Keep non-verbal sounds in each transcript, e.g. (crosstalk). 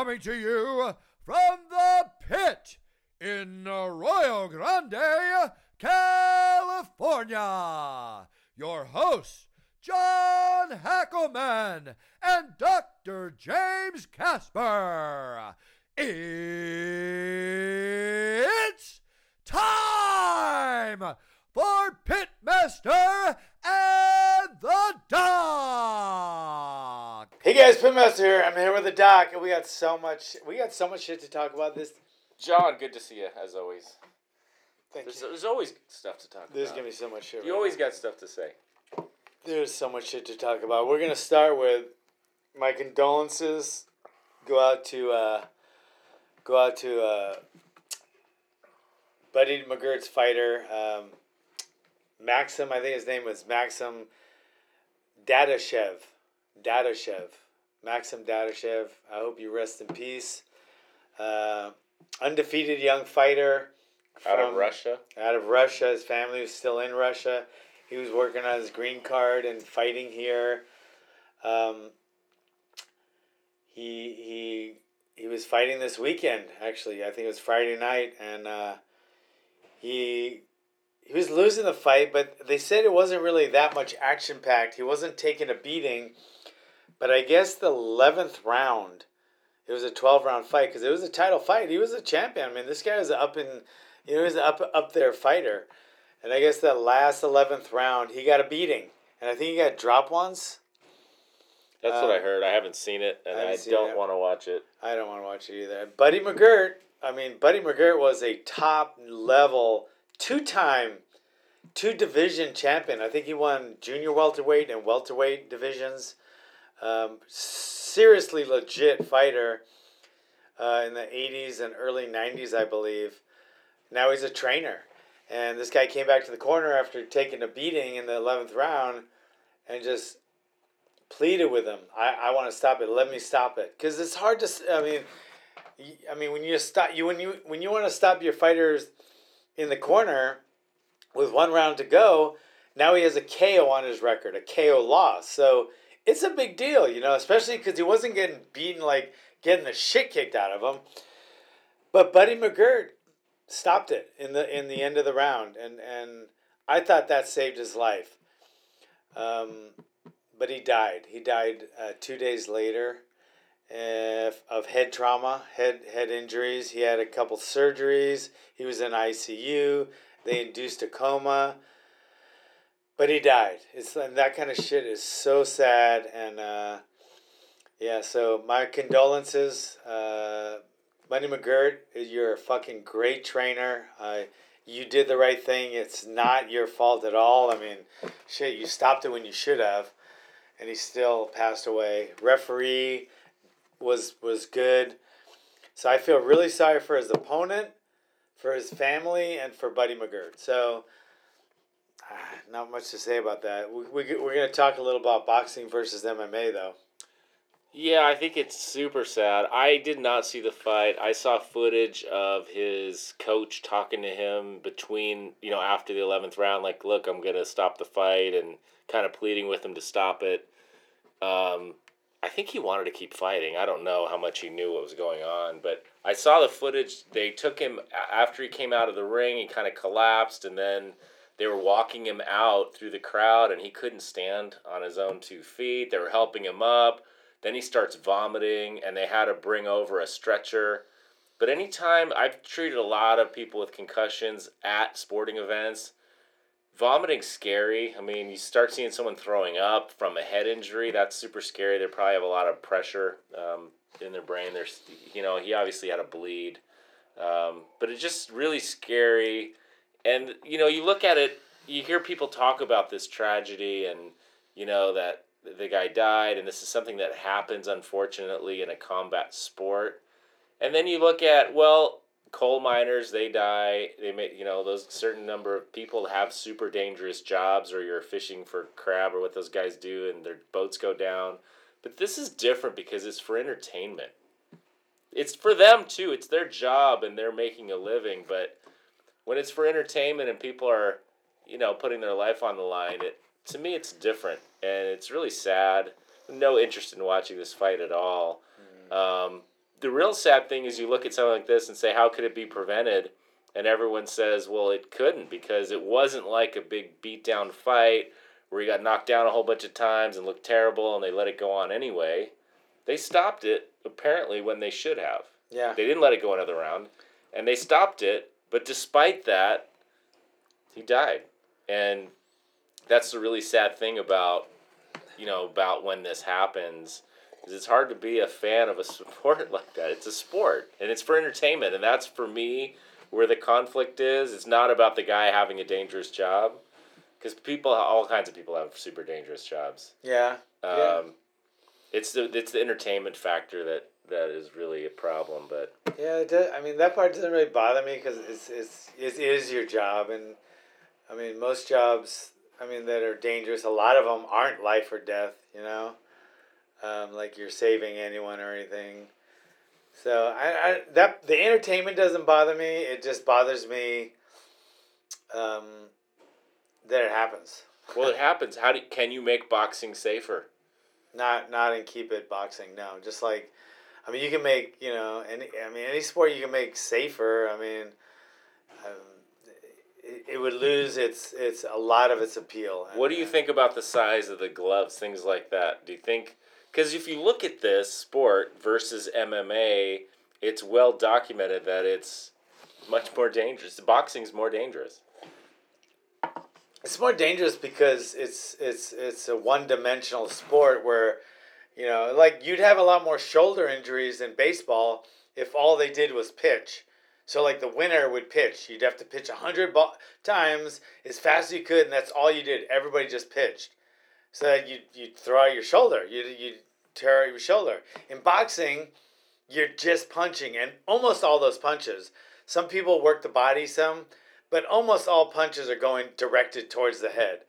coming to you from the pit in Arroyo Grande, California. Your hosts, John Hackleman and Dr. James Casper. It's time for Pitmaster and the Doc. Hey guys, Pitmaster here. I'm here with the doc, and we got so much. We got so much shit to talk about. This. John, good to see you as always. Thank There's, you. there's always stuff to talk There's about. gonna be so much shit. You right always now. got stuff to say. There's so much shit to talk about. We're gonna start with my condolences. Go out to. uh Go out to. uh Buddy McGirt's fighter, um, Maxim. I think his name was Maxim Dadashev. Dadashev. Maxim Dadashev. I hope you rest in peace. Uh, undefeated young fighter. Out of Russia. out of Russia. His family was still in Russia. He was working on his green card and fighting here. Um, he he he was fighting this weekend. Actually, I think it was Friday night, and uh, he he was losing the fight. But they said it wasn't really that much action packed. He wasn't taking a beating. But I guess the eleventh round, it was a twelve round fight because it was a title fight. He was a champion. I mean, this guy was up in you know, he was up up there fighter. And I guess that last eleventh round, he got a beating, and I think he got drop once. That's Uh, what I heard. I haven't seen it, and I I, don't want to watch it. I don't want to watch it either. Buddy McGirt, I mean, Buddy McGirt was a top level, two time, two division champion. I think he won junior welterweight and welterweight divisions. Um, seriously legit fighter uh, in the 80s and early 90s, I believe. Now he's a trainer. And this guy came back to the corner after taking a beating in the 11th round and just pleaded with him. I, I want to stop it. Let me stop it. Because it's hard to. I mean, I mean when you stop you when you when you want to stop your fighters in the corner with one round to go, now he has a KO on his record, a KO loss. So it's a big deal, you know, especially because he wasn't getting beaten like getting the shit kicked out of him. But Buddy McGirt stopped it in the in the end of the round, and and I thought that saved his life. Um, but he died. He died uh, two days later of head trauma, head head injuries. He had a couple surgeries. He was in ICU. They induced a coma. But he died. It's and that kind of shit is so sad. And uh, yeah, so my condolences, uh, Buddy McGirt. You're a fucking great trainer. You did the right thing. It's not your fault at all. I mean, shit, you stopped it when you should have and he still passed away. Referee was was good. So I feel really sorry for his opponent, for his family, and for Buddy McGirt. So (sighs) not much to say about that. We, we, we're going to talk a little about boxing versus MMA, though. Yeah, I think it's super sad. I did not see the fight. I saw footage of his coach talking to him between, you know, after the 11th round, like, look, I'm going to stop the fight, and kind of pleading with him to stop it. Um, I think he wanted to keep fighting. I don't know how much he knew what was going on, but I saw the footage. They took him after he came out of the ring, he kind of collapsed, and then they were walking him out through the crowd, and he couldn't stand on his own two feet. They were helping him up. Then he starts vomiting, and they had to bring over a stretcher. But anytime I've treated a lot of people with concussions at sporting events, vomiting's scary. I mean, you start seeing someone throwing up from a head injury. That's super scary. They probably have a lot of pressure um, in their brain. There's, you know, he obviously had a bleed, um, but it's just really scary. And you know, you look at it, you hear people talk about this tragedy, and you know that the guy died, and this is something that happens unfortunately in a combat sport. And then you look at well, coal miners they die they may you know those certain number of people have super dangerous jobs or you're fishing for crab or what those guys do and their boats go down. But this is different because it's for entertainment. It's for them too. It's their job and they're making a living but when it's for entertainment and people are you know putting their life on the line it to me it's different and it's really sad no interest in watching this fight at all um, the real sad thing is you look at something like this and say, how could it be prevented? And everyone says, well, it couldn't because it wasn't like a big beatdown fight where he got knocked down a whole bunch of times and looked terrible and they let it go on anyway. They stopped it apparently when they should have. Yeah. They didn't let it go another round and they stopped it, but despite that, he died. And that's the really sad thing about you know about when this happens is it's hard to be a fan of a (laughs) sport like that. It's a sport and it's for entertainment and that's for me where the conflict is. It's not about the guy having a dangerous job because people all kinds of people have super dangerous jobs. Yeah. Um, yeah. It's the it's the entertainment factor that that is really a problem. But Yeah, it does, I mean that part doesn't really bother me because it's, it's it is your job, and I mean most jobs, I mean that are dangerous. A lot of them aren't life or death, you know, um, like you're saving anyone or anything. So I, I that the entertainment doesn't bother me. It just bothers me um, that it happens. well, it (laughs) happens. How do can you make boxing safer? Not not and keep it boxing. No, just like, I mean, you can make you know any. I mean, any sport you can make safer. I mean, um, it, it would lose its its a lot of its appeal. What do you think about the size of the gloves, things like that? Do you think? Because if you look at this sport versus MMA, it's well documented that it's much more dangerous. Boxing's more dangerous. It's more dangerous because it's it's it's a one dimensional sport where, you know, like you'd have a lot more shoulder injuries in baseball if all they did was pitch. So like the winner would pitch. You'd have to pitch a hundred bo- times as fast as you could, and that's all you did. Everybody just pitched. So that you you throw out your shoulder. You you tear out your shoulder. In boxing, you're just punching, and almost all those punches. Some people work the body some, but almost all punches are going directed towards the head.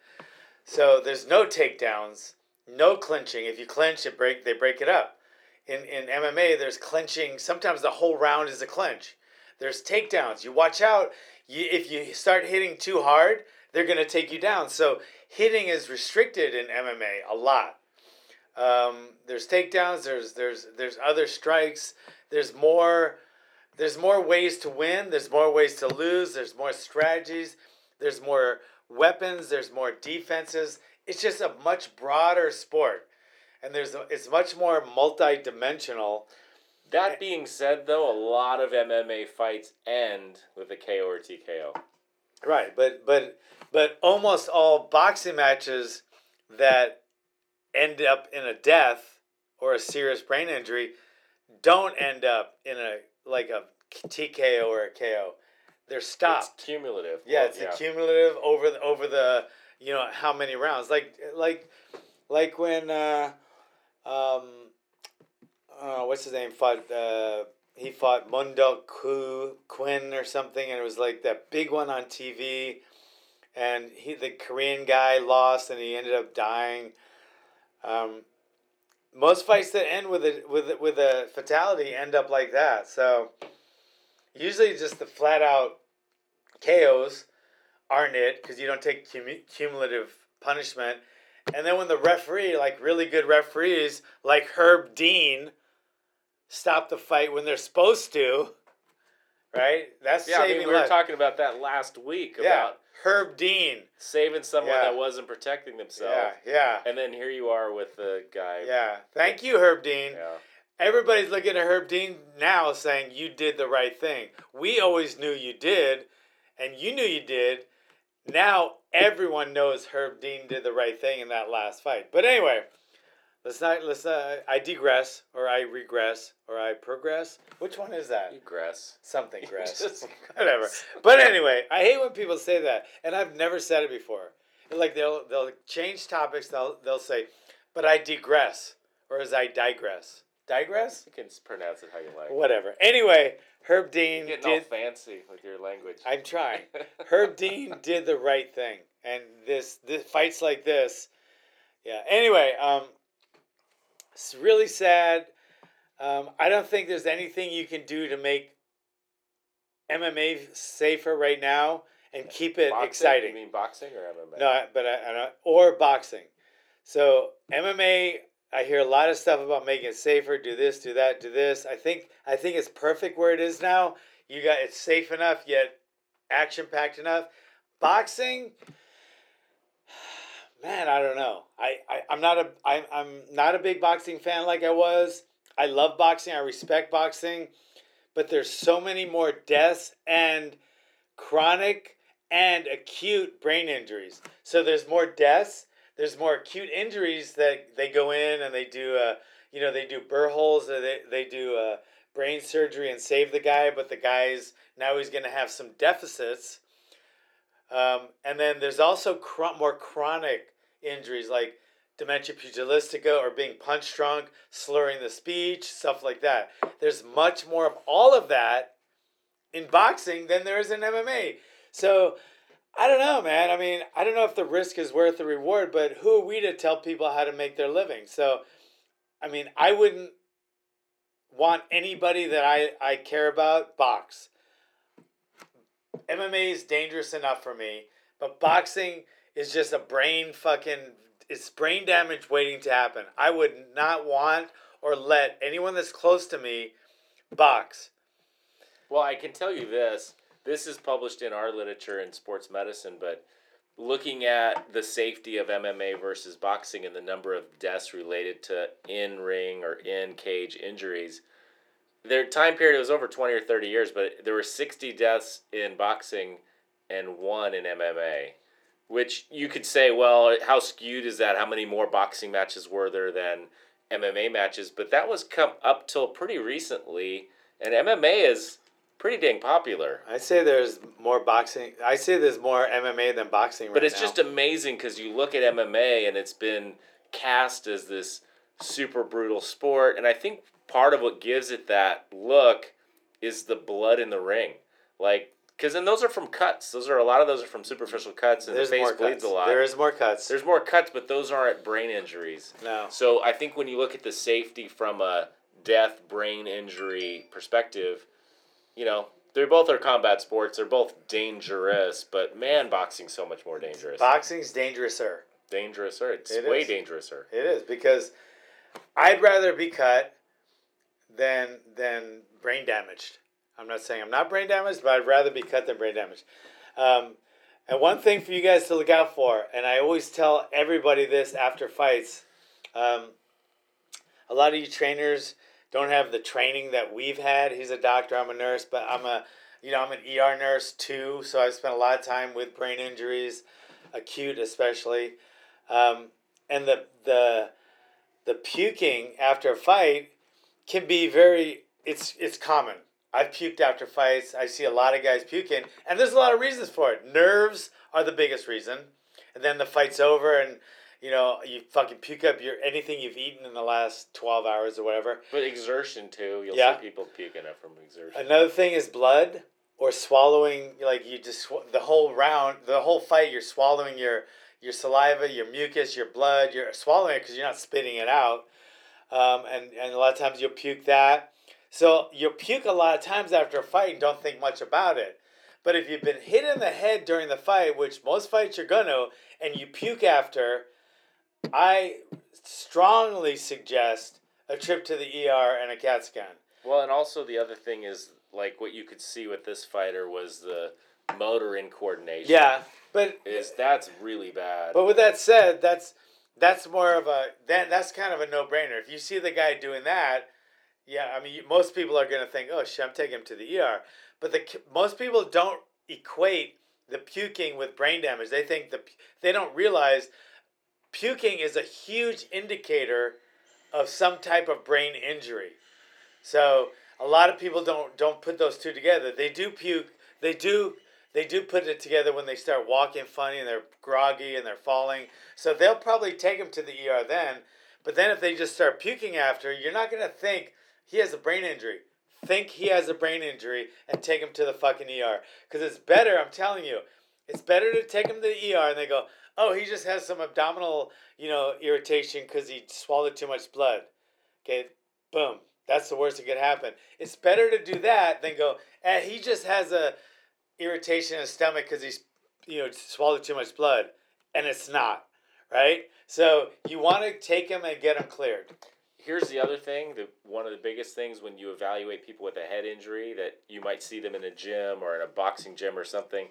So there's no takedowns, no clinching. If you clinch, it break they break it up. In in MMA, there's clinching. Sometimes the whole round is a clinch. There's takedowns. You watch out. You, if you start hitting too hard, they're gonna take you down. So hitting is restricted in MMA a lot. Um, there's takedowns. There's there's there's other strikes. There's more. There's more ways to win. There's more ways to lose. There's more strategies. There's more weapons. There's more defenses. It's just a much broader sport, and there's a, it's much more multi-dimensional. That being said, though, a lot of MMA fights end with a KO or TKO. Right, but but but almost all boxing matches that end up in a death or a serious brain injury don't end up in a like a TKO or a KO. They're stopped. It's cumulative. Yeah, it's a cumulative over the over the you know how many rounds. Like like like when uh, um, uh, what's his name fought. Uh, he fought Mundo Ku Quinn or something, and it was like that big one on TV. And he, the Korean guy, lost, and he ended up dying. Um, most fights that end with a with with a fatality end up like that. So usually, just the flat out KOs aren't it because you don't take cum- cumulative punishment. And then when the referee, like really good referees, like Herb Dean, stop the fight when they're supposed to, right? That's Yeah, I mean, we were life. talking about that last week yeah, about Herb Dean. saving someone Yeah. that wasn't protecting themselves. Yeah, yeah, And then here you are with the guy. yeah. Thank you, Herb Dean. Yeah. Everybody's looking at Herb Dean now saying you did the right thing. We always knew you did, and you knew you did. Now everyone knows Herb Dean did the right thing in that last fight. But anyway, let's not let's uh, I digress or I regress or I progress. Which one is that? You gress. Something (laughs) gress. (laughs) Whatever. But anyway, I hate when people say that, and I've never said it before. Like they'll they'll change topics. They'll they'll say, "But I digress," or as I digress. Digress? You can pronounce it how you like. Whatever. Anyway, Herb Dean You're getting all did. fancy with your language. I'm trying. (laughs) Herb Dean did the right thing, and this this fights like this. Yeah. Anyway, um, it's really sad. Um, I don't think there's anything you can do to make MMA safer right now and keep it Boxing? exciting. You mean boxing or MMA? No, but I, I don't, or boxing. So MMA, I hear a lot of stuff about making it safer. Do this, do that, do this. I think I think it's perfect where it is now. You got it's safe enough yet action packed enough. Boxing, (sighs) man, I don't know. I, I I'm not a I, I'm not a big boxing fan like I was. I love boxing. I respect boxing, but there's so many more deaths and chronic and acute brain injuries. So there's more deaths. There's more acute injuries that they go in and they do, uh, you know, they do burr holes. They they do uh, brain surgery and save the guy, but the guy's now he's going to have some deficits. Um, and then there's also cr- more chronic injuries like dementia pugilistica or being punch drunk, slurring the speech, stuff like that. There's much more of all of that in boxing than there is in MMA. So I don't know, man. I mean, I don't know if the risk is worth the reward, but who are we to tell people how to make their living? So, I mean, I wouldn't want anybody that I, I care about box. MMA is dangerous enough for me, but boxing is just a brain fucking it's brain damage waiting to happen. I would not want or let anyone that's close to me box. Well, I can tell you this. This is published in our literature in sports medicine, but looking at the safety of MMA versus boxing and the number of deaths related to in ring or in cage injuries, their time period was over 20 or 30 years, but there were 60 deaths in boxing and one in MMA. Which you could say, well, how skewed is that? How many more boxing matches were there than MMA matches? But that was come up till pretty recently, and MMA is pretty dang popular. I say there's more boxing. I say there's more MMA than boxing right But it's now. just amazing because you look at MMA and it's been cast as this super brutal sport, and I think part of what gives it that look is the blood in the ring, like because then those are from cuts. Those are a lot of those are from superficial cuts, and there's the face more bleeds cuts. a lot. There is more cuts. There's more cuts, but those aren't brain injuries. no. So I think when you look at the safety from a death brain injury perspective, you know, they both are combat sports. They're both dangerous, but man, boxing's so much more dangerous. Boxing's dangerouser. Dangerouser. it's It way is. dangerous, or It is because I'd rather be cut than than brain damaged. I'm not saying I'm not brain damaged, but I'd rather be cut than brain damaged. Um, and one thing for you guys to look out for, and I always tell everybody this after fights, um, a lot of you trainers don't have the training that we've had. He's a doctor, I'm a nurse, but I'm a you know I'm an ER nurse too, so I've spent a lot of time with brain injuries, acute especially, um, and the the the puking after a fight can be very it's it's common. I've puked after fights. I see a lot of guys puking, and there's a lot of reasons for it. Nerves are the biggest reason, and then the fight's over, and you know you fucking puke up your anything you've eaten in the last twelve hours or whatever. but exertion too. You'll Yeah. see people puking up from exertion. Another thing is blood or swallowing. Like you just sw- the whole round, the whole fight, you're swallowing your your saliva, your mucus, your blood. You're swallowing it because you're not spitting it out. Um, and and a lot of times you'll puke that. So you'll puke a lot of times after a fight and don't think much about it. But if you've been hit in the head during the fight, which most fights you're gonna, and you puke after, I strongly suggest a trip to the ER and a CAT scan. Well, and also the other thing is like what you could see with this fighter was the motor incoordination. Yeah, but is that's really bad. But with that said, that's that's more of a that that's kind of a no brainer. If you see the guy doing that, yeah, I mean, most people are gonna think, oh shit, I'm taking him to the ER. But the most people don't equate the puking with brain damage. They think the they don't realize puking is a huge indicator of some type of brain injury. So a lot of people don't don't put those two together. They do puke. They do they do put it together when they start walking funny and they're groggy and they're falling. So they'll probably take him to the ER then. But then if they just start puking after, you're not gonna think he has a brain injury. Think he has a brain injury and take him to the fucking ER. Because it's better, I'm telling you, it's better to take him to the ER and they go, oh, he just has some abdominal, you know, irritation because he swallowed too much blood. Okay, boom. That's the worst that could happen. It's better to do that than go, eh, he just has a irritation in his stomach because he's, you know, swallowed too much blood. And it's not, right? So you want to take him and get him cleared. Here's the other thing. The one of the biggest things when you evaluate people with a head injury that you might see them in a gym or in a boxing gym or something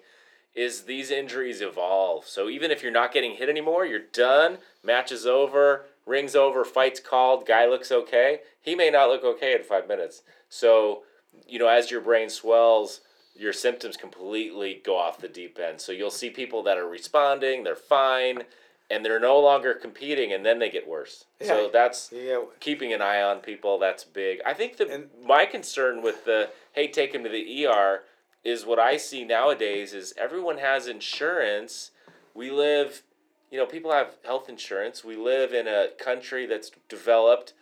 is these injuries evolve. So even if you're not getting hit anymore, you're done, match is over, ring's over, fight's called, guy looks okay. He may not look okay in five minutes. So, you know, as your brain swells, your symptoms completely go off the deep end. So you'll see people that are responding, they're fine, and they're no longer competing, and then they get worse. So that's Yeah. keeping an eye on people. That's big. I think the And- my concern with the hey, take him to the ER is what I see nowadays is everyone has insurance. We live, you know, people have health insurance. We live in a country that's developed.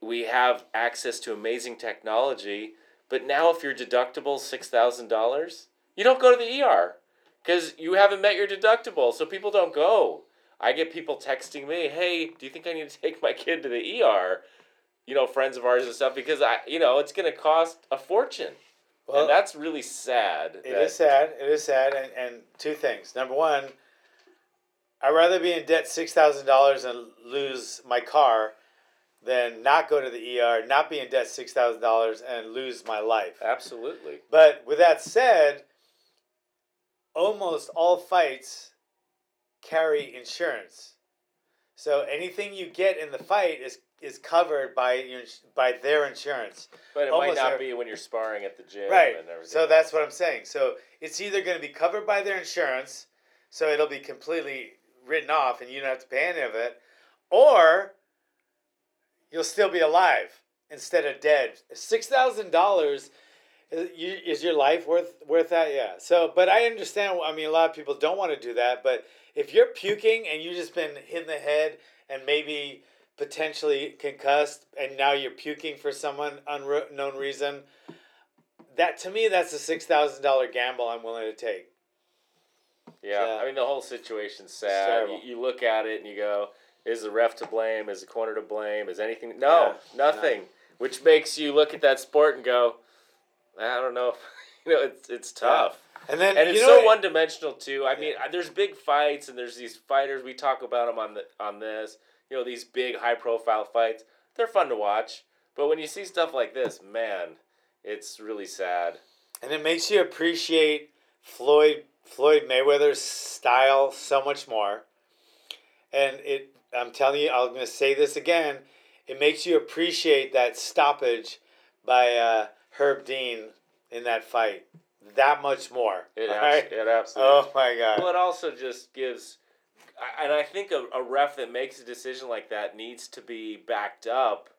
We have access to amazing technology. But now, if your deductible six thousand dollars, you don't go to the ER because you haven't met your deductible. So people don't go. I get people texting me, "Hey, do you think I need to take my kid to the ER?" You know, friends of ours and stuff because I, you know, it's gonna cost a fortune, Well, and that's really sad. It that- is sad. It is sad, and, and two things. Number one, I'd rather be in debt six thousand dollars and lose my car than not go to the ER, not be in debt six thousand dollars and lose my life. Absolutely. But with that said, almost all fights carry insurance. So anything you get in the fight is is covered by your ins- by their insurance. But it Almost might not every- be when you're sparring at the gym Right. and everything. So that's what I'm saying. So it's either going to be covered by their insurance, so it'll be completely written off and you don't have to pay any of it, or you'll still be alive instead of dead. Six thousand dollars uh, is your life worth worth that? Yeah. So, but I understand. I mean, a lot of people don't want to do that, but if you're puking and you've just been hit in the head and maybe potentially concussed and now you're puking for someone unknown reason that to me that's a six thousand dollar gamble I'm willing to take. yeah, Yeah. I mean the whole situation's sad. You, you look at it and you go, "Is the ref to blame? Is the corner to blame? Is anything? No, Yeah, nothing." Which makes you look at that sport and go, "I don't know." (laughs) you know, it's it's tough. And then and it's so one dimensional too. I mean, there's big fights and there's these fighters. We talk about them on the on this. You know, these big high profile fights. They're fun to watch, but when you see stuff like this, man, it's really sad. and it makes you appreciate Floyd Floyd Mayweather's style so much more. And it I'm telling you, I'm gonna say this again. It makes you appreciate that stoppage by uh, Herb Dean in that fight that much more. It, abs- right? it absolutely. Oh my god. Well, it also just gives, and I think a, a ref that makes a decision like that needs to be backed up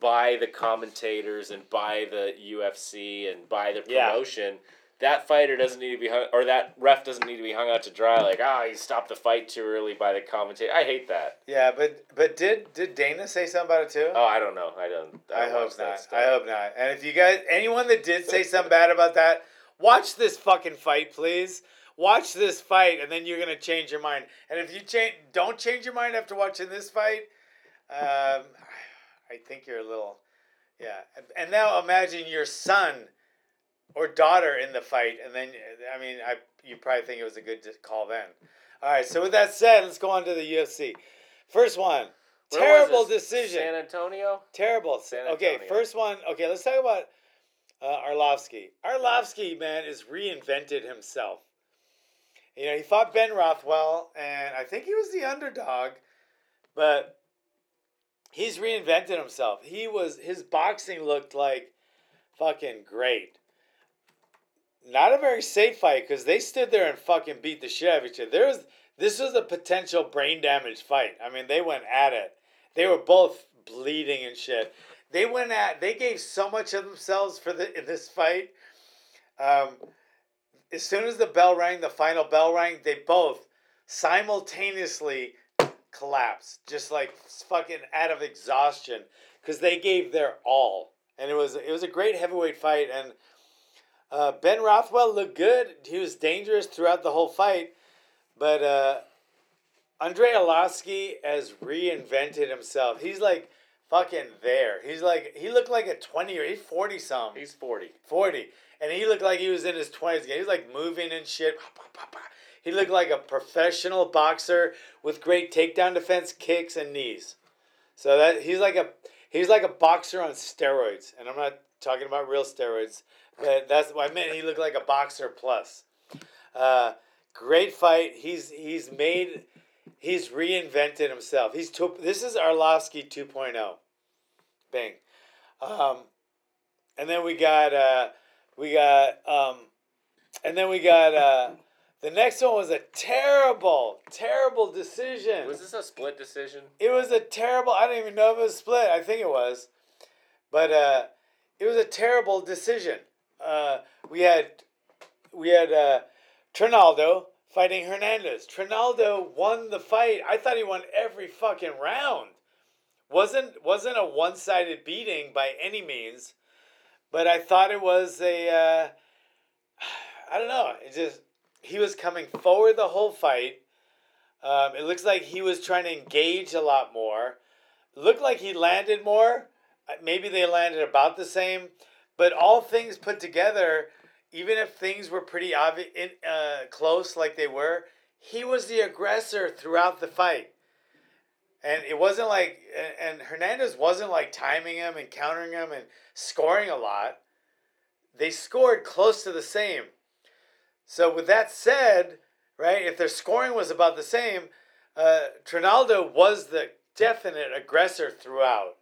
by the commentators and by the UFC and by the Yeah. promotion. That fighter doesn't need to be hung, or that ref doesn't need to be hung out to dry. Like, ah, he stopped the fight too early by the commentator. I hate that. Yeah, but but did did Dana say something about it too? Oh, I don't know. I don't. I, I hope not. stuff. I hope not. And if you guys, anyone that did say something bad about that, watch this fucking fight, please. Watch this fight, and then you're gonna change your mind. And if you change, don't change your mind after watching this fight. Um, I think you're a little, yeah. And now imagine your son or daughter in the fight, and then I mean, I you probably think it was a good call then. All right. So with that said, let's go on to the UFC. First one. Where Terrible decision. San Antonio. Terrible. San Antonio. okay, first one. Okay, let's talk about uh, Arlovsky. Arlovsky, man, is reinvented himself. You know, he fought Ben Rothwell, and I think he was the underdog, but he's reinvented himself. He was his boxing looked like fucking great. Not a very safe fight because they stood there and fucking beat the shit out of each other. There was this was a potential brain damage fight. I mean, they went at it. They were both bleeding and shit. They went at. They gave so much of themselves for the in this fight. Um, as soon as the bell rang, the final bell rang, they both simultaneously collapsed, just like fucking out of exhaustion, because they gave their all, and it was it was a great heavyweight fight. And uh, Ben Rothwell looked good. He was dangerous throughout the whole fight, but uh, Andrei Arlovsky has reinvented himself. He's like fucking there. He's like he looked like a twenty or he's forty some. He's forty. 40. And he looked like he was in his 20s again. He was like moving and shit. He looked like a professional boxer with great takedown defense, kicks, and knees. So that he's like a he's like a boxer on steroids, and I'm not talking about real steroids, but that's what I meant. He looked like a boxer plus. Uh, great fight. He's he's made he's reinvented himself. He's to, this is Arlovsky 2.0. Bang. Um, and then we got uh, we got um, and then we got uh, the next one was a terrible, terrible decision. Was this a split decision? It was a terrible. I don't even know if it was split. I think it was, but uh, it was a terrible decision. Uh, we had we had uh, Trinaldo fighting Hernandez. Trinaldo won the fight. I thought he won every fucking round. wasn't wasn't a one sided beating by any means, but I thought it was a. Uh, (sighs) I don't know. It just he was coming forward the whole fight. Um, it looks like he was trying to engage a lot more. looked like he landed more. Uh, Maybe they landed about the same, but all things put together, even if things were pretty obvious, uh, close like they were, he was the aggressor throughout the fight. And it wasn't like, and- and Hernandez wasn't like timing him and countering him and scoring a lot. They scored close to the same. So with that said, right, if their scoring was about the same, uh, Trinaldo was the definite aggressor throughout,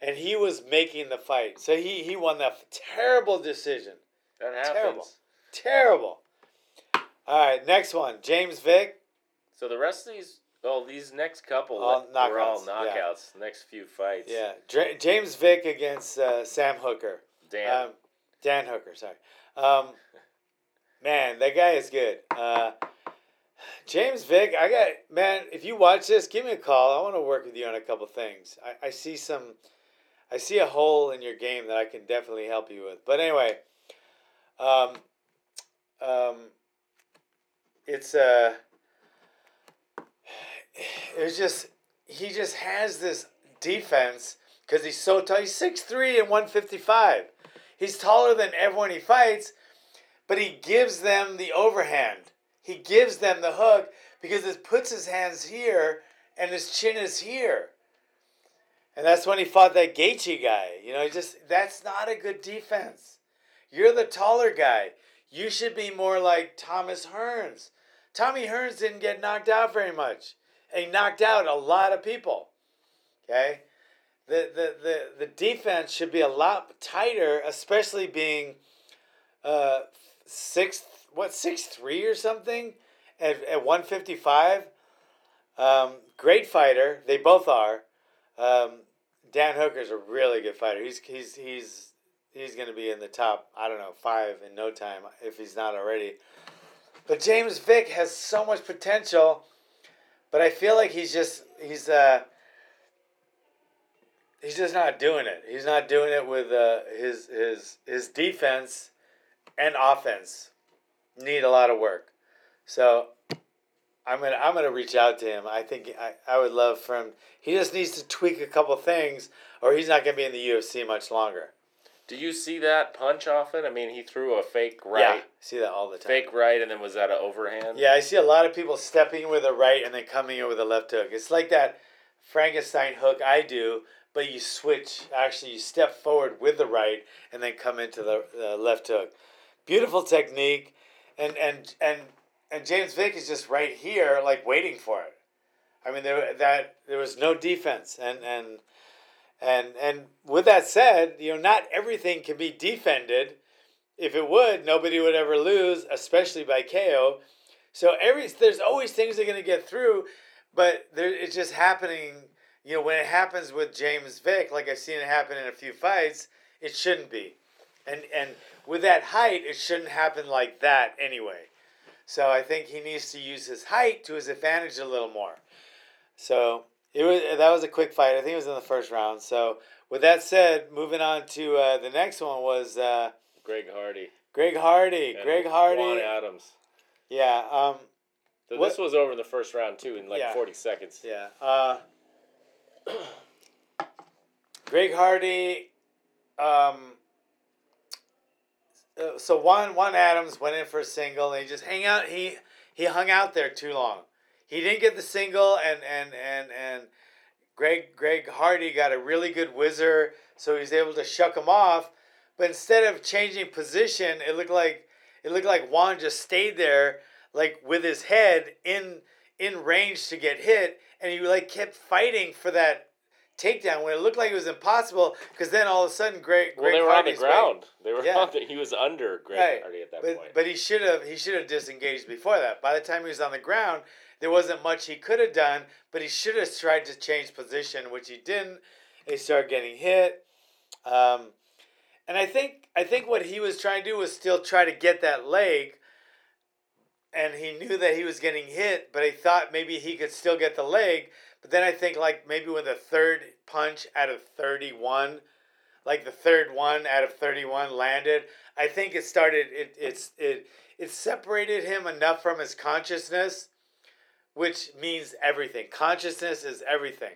and he was making the fight. So he he won that terrible decision. That happens. Terrible. Terrible. All right, next one, James Vick. So the rest of these, oh, these next couple All were all knockouts, yeah. Next few fights. Yeah, Dra- James Vick against uh, Sam Hooker. Damn. Um, Dan Hooker, sorry. Um, (laughs) man, that guy is good. Uh, James Vick, I got man. If you watch this, give me a call. I want to work with you on a couple things. I, I see some, I see a hole in your game that I can definitely help you with. But anyway, um, um, it's uh, it's just he just has this defense because he's so tall. He's six three and one fifty five. He's taller than everyone he fights, but he gives them the overhand. He gives them the hook because it puts his hands here and his chin is here. And that's when he fought that Gaethje guy. You know, just that's not a good defense. You're the taller guy. You should be more like Thomas Hearns. Tommy Hearns didn't get knocked out very much. He knocked out a lot of people. Okay? The the the, the defense should be a lot tighter, especially being uh six what six three or something at at one fifty five. Um, great fighter, they both are. Um, Dan Hooker's a really good fighter. He's he's he's he's gonna be in the top. I don't know five in no time if he's not already. But James Vick has so much potential, but I feel like he's just he's uh he's just not doing it. He's not doing it with uh, his his his defense and offense need a lot of work. So I'm gonna I'm gonna reach out to him. I think I, I would love for him. He just needs to tweak a couple things, or he's not gonna be in the UFC much longer. Do you see that punch often? I mean, he threw a fake right. Yeah, right, see that all the time. fake right, and then was that an overhand? Yeah, I see a lot of people stepping with a right and then coming in with a left hook. It's like that Frankenstein hook I do, but you switch. Actually, you step forward with the right and then come into the uh, left hook. Beautiful technique, and and and and James Vick is just right here, like waiting for it. I mean, there that there was no defense, and and and and with that said, you know, not everything can be defended. If it would, nobody would ever lose, especially by KO. So every there's always things they're gonna get through, but there it's just happening. You know, when it happens with James Vick, like I've seen it happen in a few fights, it shouldn't be, and and with that height, it shouldn't happen like that anyway. So I think he needs to use his height to his advantage a little more. So it was that was a quick fight. I think it was in the first round. So with that said, moving on to uh, the next one was uh, Greg Hardy. Greg Hardy. and Greg Hardy. Juan Adams. Yeah. Um. So What- this was over in the first round too, in like Yeah. forty seconds. Yeah. Uh, Greg Hardy. Um, uh, so Juan Juan Adams went in for a single, and he just hang out. He he hung out there too long. He didn't get the single, and and and and Greg Greg Hardy got a really good whizzer, so he was able to shuck him off. But instead of changing position, it looked like it looked like Juan just stayed there, like with his head in in range to get hit, and he like kept fighting for that takedown when it looked like it was impossible. Because then all of a sudden, Greg Well, they were on the Hardy's ground. They were Yeah. on the, he was under Greg Right. Hardy at that but, point. But he should have he should have disengaged before that. By the time he was on the ground, there wasn't much he could have done, but he should have tried to change position, which he didn't. He started getting hit. Um, and I think I think what he was trying to do was still try to get that leg. And he knew that he was getting hit, but he thought maybe he could still get the leg. But then I think like maybe with the third punch out of thirty one, like the third one out of 31 landed i think it started it it's it it separated him enough from his consciousness which means everything. Consciousness is everything.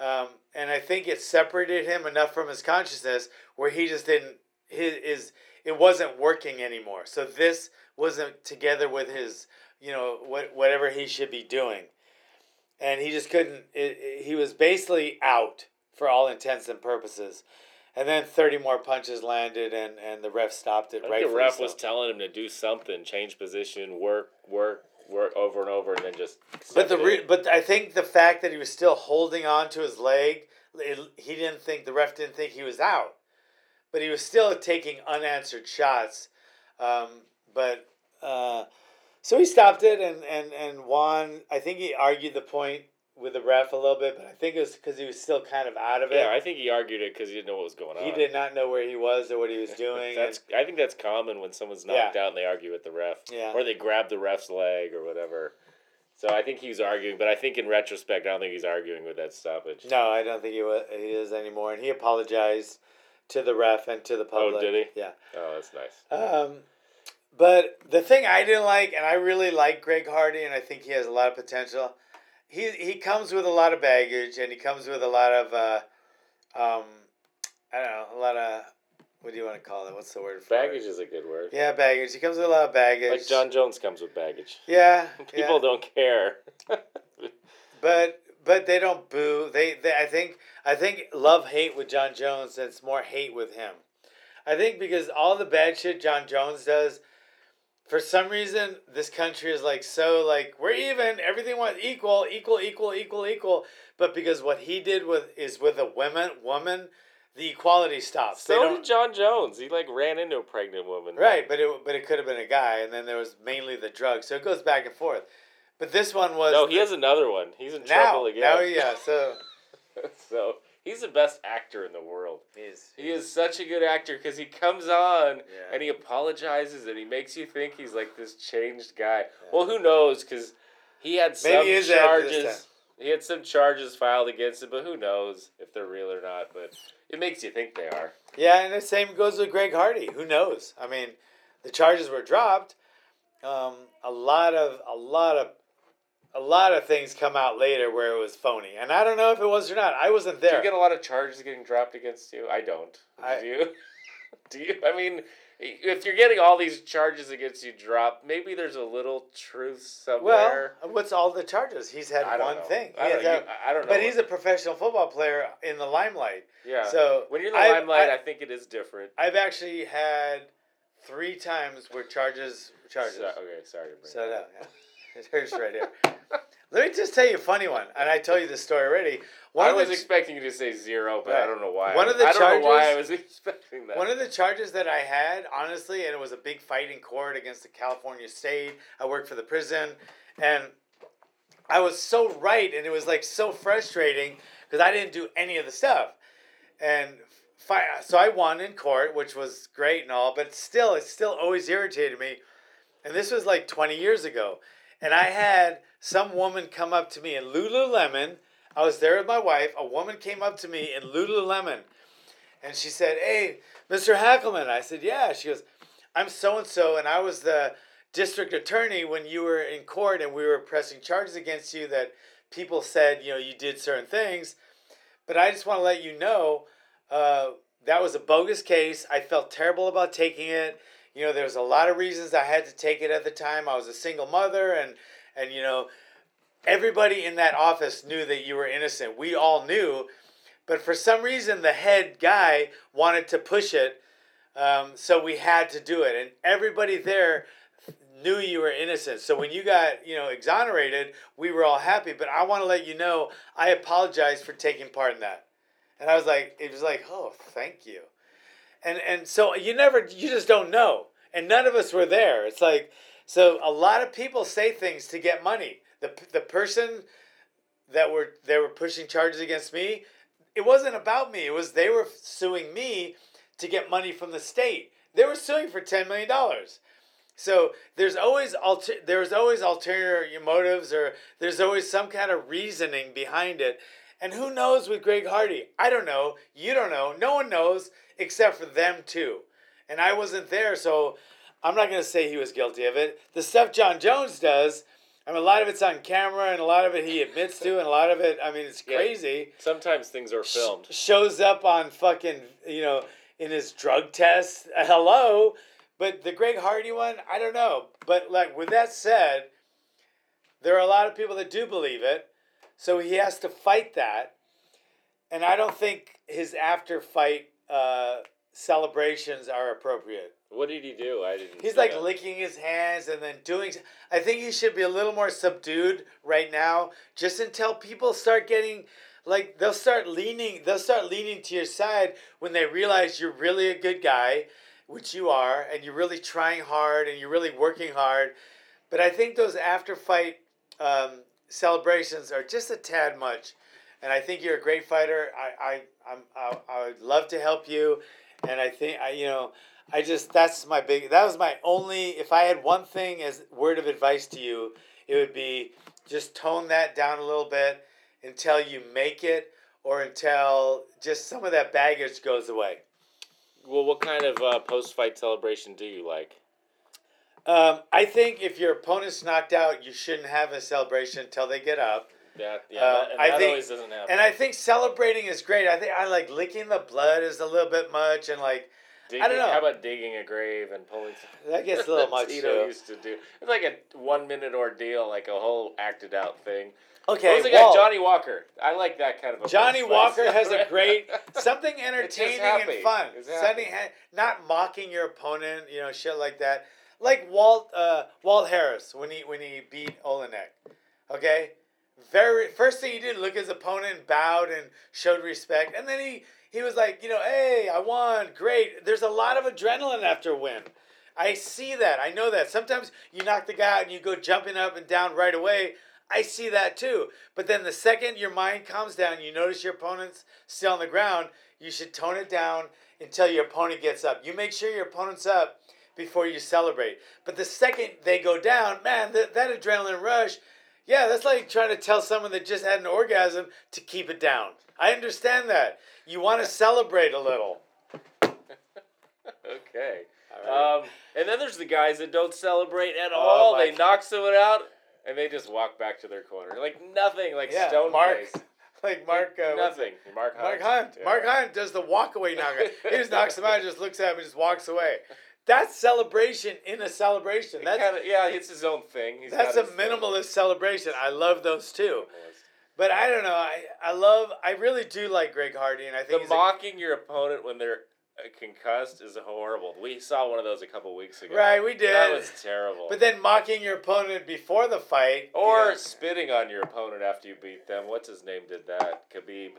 Um, and i think it separated him enough from his consciousness where he just didn't his is it wasn't working anymore. So this wasn't together with his you know what whatever he should be doing. And he just couldn't it, it- he was basically out for all intents and purposes. And then 30 more punches landed and, and the ref stopped it I right the ref was telling him to do something, change position, work, work, work over and over, and then just. but the re- but I think the fact that he was still holding on to his leg it, he didn't think the ref didn't think he was out but he was still taking unanswered shots um, but uh, so he stopped it and, and, and Juan I think he argued the point with the ref a little bit but I think it was because he was still kind of out of it yeah, I think he argued it because he didn't know what was going on. he did not know where he was or what he was (laughs) doing That's. I think that's common when someone's knocked out and they argue with the ref, Yeah. or they grab the ref's leg or whatever. So I think he was arguing, but I think in retrospect, I don't think he's arguing with that stoppage. No, I don't think he was, he is anymore, and he apologized to the ref and to the public. Oh, did he? Yeah. Oh, that's nice. Um, but the thing I didn't like, and I really like Greg Hardy, and I think he has a lot of potential. He he comes with a lot of baggage, and he comes with a lot of, uh, um, I don't know, a lot of what do you want to call it? What's the word for Baggage it? is a good word. Yeah, baggage. He comes with a lot of baggage. Like Jon Jones comes with baggage. Yeah. (laughs) People yeah. don't care. (laughs) But but they don't boo. They, they I think I think love hate with Jon Jones. and It's more hate with him. I think because all the bad shit Jon Jones does, for some reason this country is like so like we're even. Everything was equal, equal, equal, equal, equal. But because what he did with is with a woman woman, the equality stops. So did Jon Jones. He like ran into a pregnant woman. Right, but it but it could have been a guy, and then there was mainly the drugs. So it goes back and forth. But this one was No, he has another one. He's in now. trouble again. Now, yeah. So (laughs) so he's the best actor in the world. he's He is such a good actor because he comes on Yeah. and he apologizes and he makes you think he's like this changed guy. Well, who knows? Because he had some he is charges. He had some charges filed against him, but who knows if they're real or not? But it makes you think they are. Yeah, and the same goes with Greg Hardy. Who knows? I mean, the charges were dropped. Um, a lot of a lot of a lot of things come out later where it was phony, and I don't know if it was or not. I wasn't there. Do you get a lot of charges getting dropped against you? I don't. I- Do you? (laughs) Do you? I mean, if you're getting all these charges against you dropped, maybe there's a little truth somewhere. well, what's all the charges? He's had I one know. thing. I don't, know. had- You- I don't know. but he's a professional football player in the limelight. yeah. So when you're in the I've- limelight, I- I, think it is different. I've actually had three times where charges charges. So- okay, sorry. to bring So that no, yeah. (laughs) Here's right here. Let me just tell you a funny one, and I told you this story already. One I was the, expecting you to say zero, but I don't know why. One of the I don't know why I charges- was (laughs) expecting that. One of the charges that I had, honestly, and it was a big fight in court against the California state. I worked for the prison, and I was so right, and it was like so frustrating because I didn't do any of the stuff, and fi- so I won in court, which was great and all, but still, it still always irritated me. And this was like twenty years ago, and I had some woman come up to me in Lululemon. I was there with my wife. A woman came up to me in Lululemon and she said, Hey, Mr. Hackleman. I said, Yeah. She goes, I'm so and so, and I was the district attorney when you were in court and we were pressing charges against you that people said, you know, you did certain things. But I just want to let you know uh, that was a bogus case. I felt terrible about taking it. You know, there was a lot of reasons I had to take it at the time. I was a single mother, and and you know, everybody in that office knew that you were innocent. We all knew, but for some reason, the head guy wanted to push it, um, so we had to do it, and everybody there knew you were innocent. So when you got, you know, exonerated, we were all happy. But I want to let you know, I apologize for taking part in that. And I was like, it was like, oh, thank you. And and so you never, you just don't know. And none of us were there. It's like, so a lot of people say things to get money. The the person that were they were pushing charges against me, it wasn't about me. It was they were suing me to get money from the state. They were suing for ten million dollars. So there's always alter, there's always ulterior motives or there's always some kind of reasoning behind it. And who knows with Greg Hardy? I don't know. You don't know. No one knows except for them too. And I wasn't there, so I'm not going to say he was guilty of it. The stuff Jon Jones does, I mean, a lot of it's on camera, and a lot of it he admits to, and a lot of it, I mean, it's Yeah. crazy. Sometimes things are filmed. Sh- shows up on fucking, you know, in his drug test. Uh, Hello. But the Greg Hardy one, I don't know. But like with that said, there are a lot of people that do believe it. So he has to fight that. And I don't think his after fight uh, celebrations are appropriate. What did he do? I didn't. He's like that. licking his hands and then doing. I think he should be a little more subdued right now, just until people start getting, like they'll start leaning. They'll start leaning to your side when they realize you're really a good guy, which you are, and you're really trying hard and you're really working hard. But I think those after fight um, celebrations are just a tad much, and I think you're a great fighter. I I I'm, I, I would love to help you, and I think I you know. I just that's my big that was my only if I had one thing as word of advice to you, it would be just tone that down a little bit until you make it or until just some of that baggage goes away. Well, what kind of uh, post-fight celebration do you like? Um, I think if your opponent's knocked out, you shouldn't have a celebration until they get up. That yeah, Uh, that, and I that think- always doesn't happen. And I think celebrating is great. I think I like licking the blood is a little bit much and like Digging, I don't know. How about digging a grave and pulling? (laughs) that gets a little (laughs) much Tito too. used to do. It's like a one-minute ordeal, like a whole acted-out thing. Okay, what was the well, guy? Johnny Walker. I like that kind of a. Johnny Walker has a (laughs) great something entertaining and fun. Something not mocking your opponent, you know, shit like that. Like Walt uh, Walt Harris when he when he beat Oleinik. Okay? Very first thing he did, look at his opponent, bowed and showed respect. And then he he was like, you know, hey, I won, great. There's a lot of adrenaline after a win. I see that. I know that. Sometimes you knock the guy out and you go jumping up and down right away. I see that too. But then the second your mind calms down, you notice your opponent's still on the ground, you should tone it down until your opponent gets up. You make sure your opponent's up before you celebrate. But the second they go down, man, that, that adrenaline rush, yeah, that's like trying to tell someone that just had an orgasm to keep it down. I understand that. You want to (laughs) celebrate a little. okay. All Um, and then there's the guys that don't celebrate at Oh, all. They knock someone out and they just walk back to their corner like nothing, like Yeah, stone Mark- face. (laughs) Like Mark, uh, nothing. Mark Hunt. Mark Hunt. Yeah. Mark Hunt does the walk away knockout. He just knocks him out, just looks at him, and just walks away. That's celebration in a celebration. That's kinda, yeah, it's his own thing. He's that's a his thing. minimalist celebration. I love those too. But I don't know. I, I love. I really do like Greg Hardy, and I think The he's a- mocking your opponent when they're uh, concussed is horrible. We saw one of those a couple weeks ago. right. We did. That was terrible. but then mocking your opponent before the fight, or spitting on your opponent after you beat them. What's his name did that? Khabib.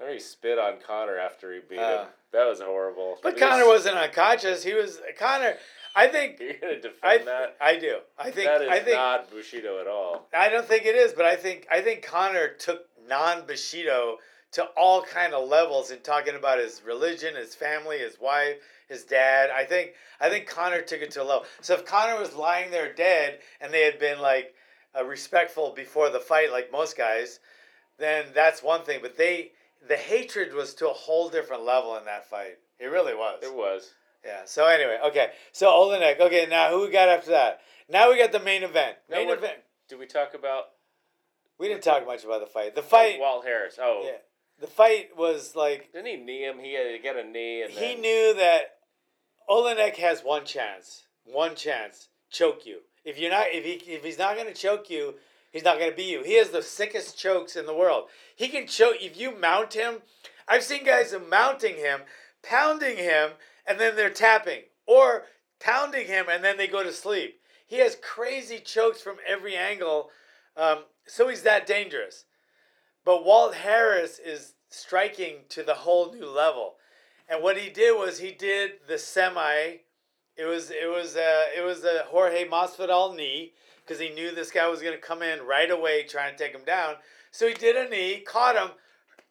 Or he spit on Conor after he beat Uh. him. That was horrible. but Conor wasn't unconscious. He was Conor. I think. You're gonna defend I that? I do. I think. that is I think. not Bushido at all. I don't think it is, but I think I think Conor took non Bushido to all kind of levels in talking about his religion, his family, his wife, his dad. I think I think Conor took it to a level. So if Conor was lying there dead and they had been like uh, respectful before the fight, like most guys, then that's one thing. But they the hatred was to a whole different level in that fight. It really was. It was. Yeah. So anyway, okay. So Oleinik. Okay. Now who we got after that? Now we got the main event. No, Main what- event. Did we talk about We didn't talk much about the fight. The oh, fight, Walt Harris? Oh, yeah, the fight was like didn't he knee him? He had to get a knee, and he then, knew that Oleinik has one chance. One chance. Choke you. If you're not if he if he's not gonna choke you, he's not gonna beat you. He has the sickest chokes in the world. He can choke if you mount him. I've seen guys mounting him, pounding him, and then they're tapping. Or pounding him and then they go to sleep. He has crazy chokes from every angle. Um, so he's that dangerous. But Walt Harris is striking to the whole new level. And what he did was he did the semi. It was it was uh, it was a Jorge Masvidal knee because he knew this guy was gonna come in right away trying to take him down. So he did a knee, caught him,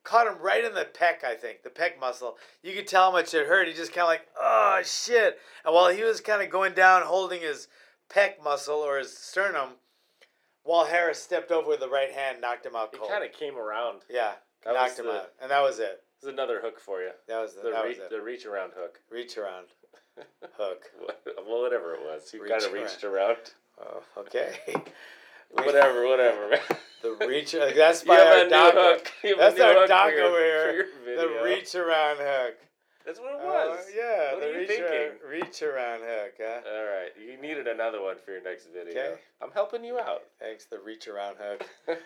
caught him right in the pec. I think the pec muscle. You could tell how much it hurt. He just kind of like oh shit. And while he was kind of going down, holding his pec muscle or his sternum, while Harris stepped over with the right hand, knocked him out He cold. kind of came around. yeah, That knocked him the- out, and that was it. This is another hook for you. That was the, The, that re- was the reach around hook. Reach around, (laughs) hook. well, whatever it was. You kind of reached around. Oh, okay. (laughs) whatever, whatever. The reach. uh, That's (laughs) by our doc. hook. You have a That's our doc for your- over here. The reach around hook. That's what it Uh, was. yeah, What the reach thinking? around, reach around hook. Huh? All right, you needed another one for your next video. Okay. I'm helping you out. Thanks, the reach around hook. (laughs)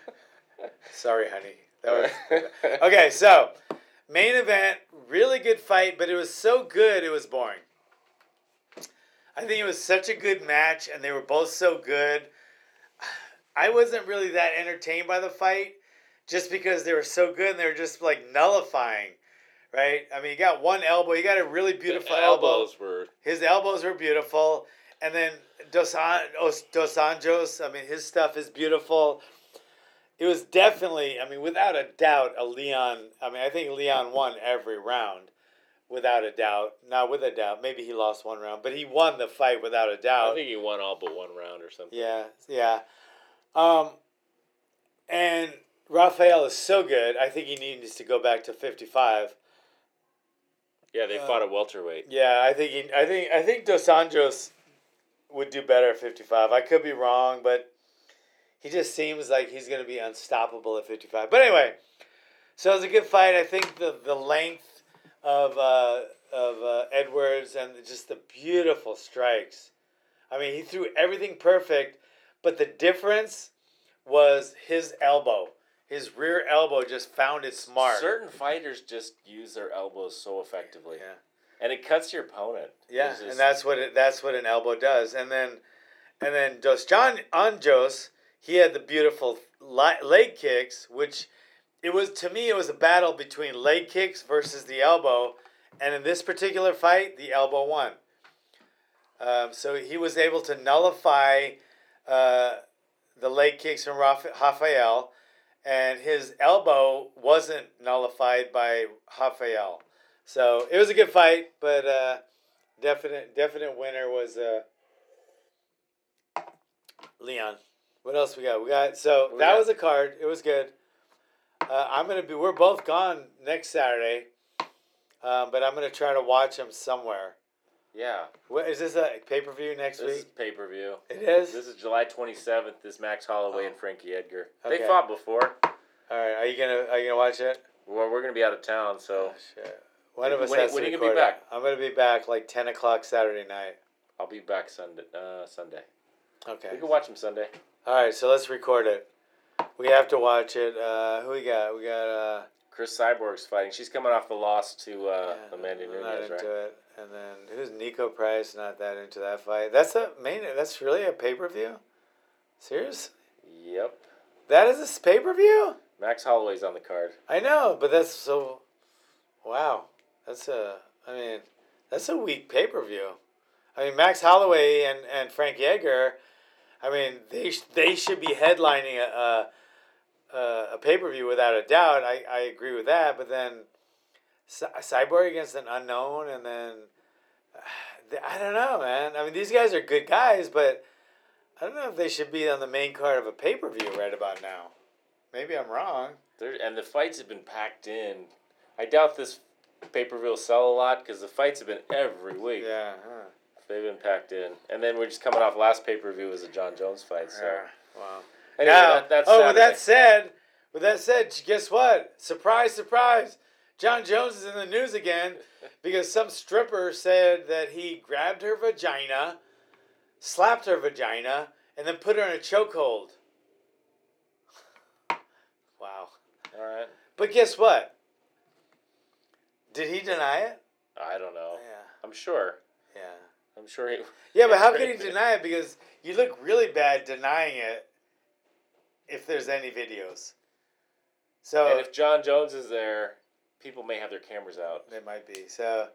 Sorry, honey. That was okay. So, main event, really good fight, but it was so good it was boring. I think it was such a good match, and they were both so good. I wasn't really that entertained by the fight, just because they were so good and they were just like nullifying, right? I mean, you got one elbow, you got a really beautiful the elbow. elbows were His elbows were beautiful, and then Dos, An- Dos Anjos. I mean, his stuff is beautiful. It was definitely, I mean, without a doubt, a Leon. I mean, I think Leon won every round, without a doubt. Not with a doubt. Maybe he lost one round, but he won the fight without a doubt. I think he won all but one round or something. Yeah, yeah. Um, and Rafael is so good. I think he needs to go back to fifty-five. Yeah, they Uh, fought at welterweight. Yeah, I think he, I think I think Dos Anjos would do better at fifty five. I could be wrong, but he just seems like he's gonna be unstoppable at fifty five. But anyway, so it was a good fight. I think the the length of uh, of uh, Edwards and just the beautiful strikes. I mean, he threw everything perfect, but the difference was his elbow. His rear elbow just found its mark. Certain fighters just use their elbows so effectively, Yeah. and it cuts your opponent. Yeah, just- and that's what it, that's what an elbow does. And then, and then Dos John Anjos, he had the beautiful leg kicks, which it was to me it was a battle between leg kicks versus the elbow, and in this particular fight, the elbow won. Um, so he was able to nullify uh, the leg kicks from Raf- Rafael, and his elbow wasn't nullified by Rafael. So it was a good fight, but uh, definite definite winner was uh, Leon. What else we got? We got so We that got- was a card. It was good. Uh, I'm gonna be. We're both gone next Saturday, um, but I'm gonna try to watch them somewhere. yeah. What is this a pay per view next week? This is pay per view. It is. This is July twenty seventh. This Max Holloway Oh. and Frankie Edgar. Okay. They fought before. All right. Are you gonna Are you gonna watch it? Well, we're gonna be out of town, so Oh shit. One of us When- has when to are you gonna be it. back? I'm gonna be back like ten o'clock Saturday night. I'll be back Sunday. Uh, Sunday. Okay. We can watch them Sunday. All right. So let's record it. We have to watch it. Uh, who we got? We got. Uh, Cris Cyborg's fighting. She's coming off the loss to uh, Yeah, Amanda I'm not Nunes, into right? it. And then who's Niko Price? Not that into that fight. That's a main. That's really a pay per view. Serious? Yep. That is a pay per view. Max Holloway's on the card. I know, but that's so. Wow, that's a. I mean, that's a weak pay per view. I mean, Max Holloway and and Frankie Edgar. I mean, they they should be headlining a a, a, pay per view without a doubt. I, I agree with that. But then, Cyborg against an unknown, and then (sighs) I don't know, man. I mean, these guys are good guys, but I don't know if they should be on the main card of a pay per view right about now. Maybe I'm wrong. There and the fights have been packed in. I doubt this pay per view will sell a lot because the fights have been every week. Yeah. They've been packed in, and then we're just coming off last pay per view was a Jon Jones fight. So Yeah. Wow. anyway, now, that, that's oh, with that said, with that said, guess what? Surprise, surprise! Jon Jones is in the news again (laughs) because some stripper said that he grabbed her vagina, slapped her vagina, and then put her in a chokehold. (laughs) Wow. All right. But guess what? Did he deny it? I don't know. Yeah. I'm sure. Yeah. I'm sure he. Yeah, but how (laughs) can he deny it? Because you look really bad denying it if there's any videos. So And if Jon Jones is there, people may have their cameras out. There might be. So,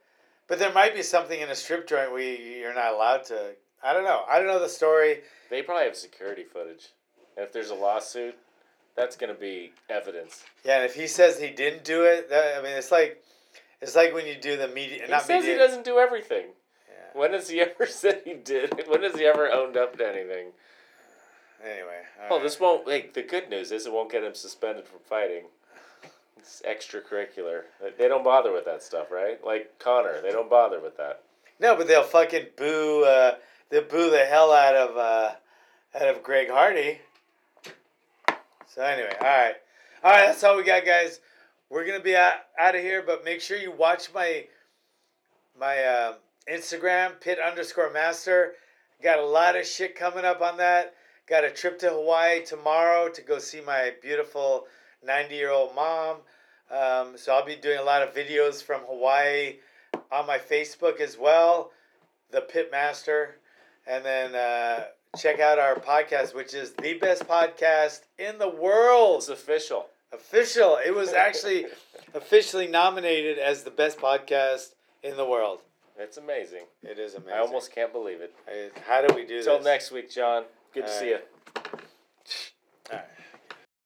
but there might be something in a strip joint where you- you're not allowed to. I don't know. I don't know the story. They probably have security footage. And if there's a lawsuit, that's going to be evidence. Yeah, and if he says he didn't do it, that, I mean, it's like, it's like when you do the media. He not says media. he doesn't do everything. When has he ever (laughs) said he did? When has he ever owned up to anything? Anyway. Well, right. this won't. Like the good news is it won't get him suspended from fighting. It's extracurricular. They- They don't bother with that stuff, right? Like Conor, they don't bother with that. No, but they'll fucking boo. Uh, they'll boo the hell out of uh, out of Greg Hardy. So anyway, all right, all right. That's all we got, guys. We're gonna be out, out of here, but make sure you watch my my uh, Instagram pit underscore master. Got a lot of shit coming up on that. Got a trip to Hawaii tomorrow to go see my beautiful ninety year old mom. Um, so I'll be doing a lot of videos from Hawaii on my Facebook as well, the Pit Master, and then uh, check out our podcast, which is the best podcast in the world. It's official. Official. It was actually (laughs) officially nominated as the best podcast in the world. It's amazing. It is amazing. I almost can't believe it. I- How do we do Until this? next week, John. Good to All see right. you.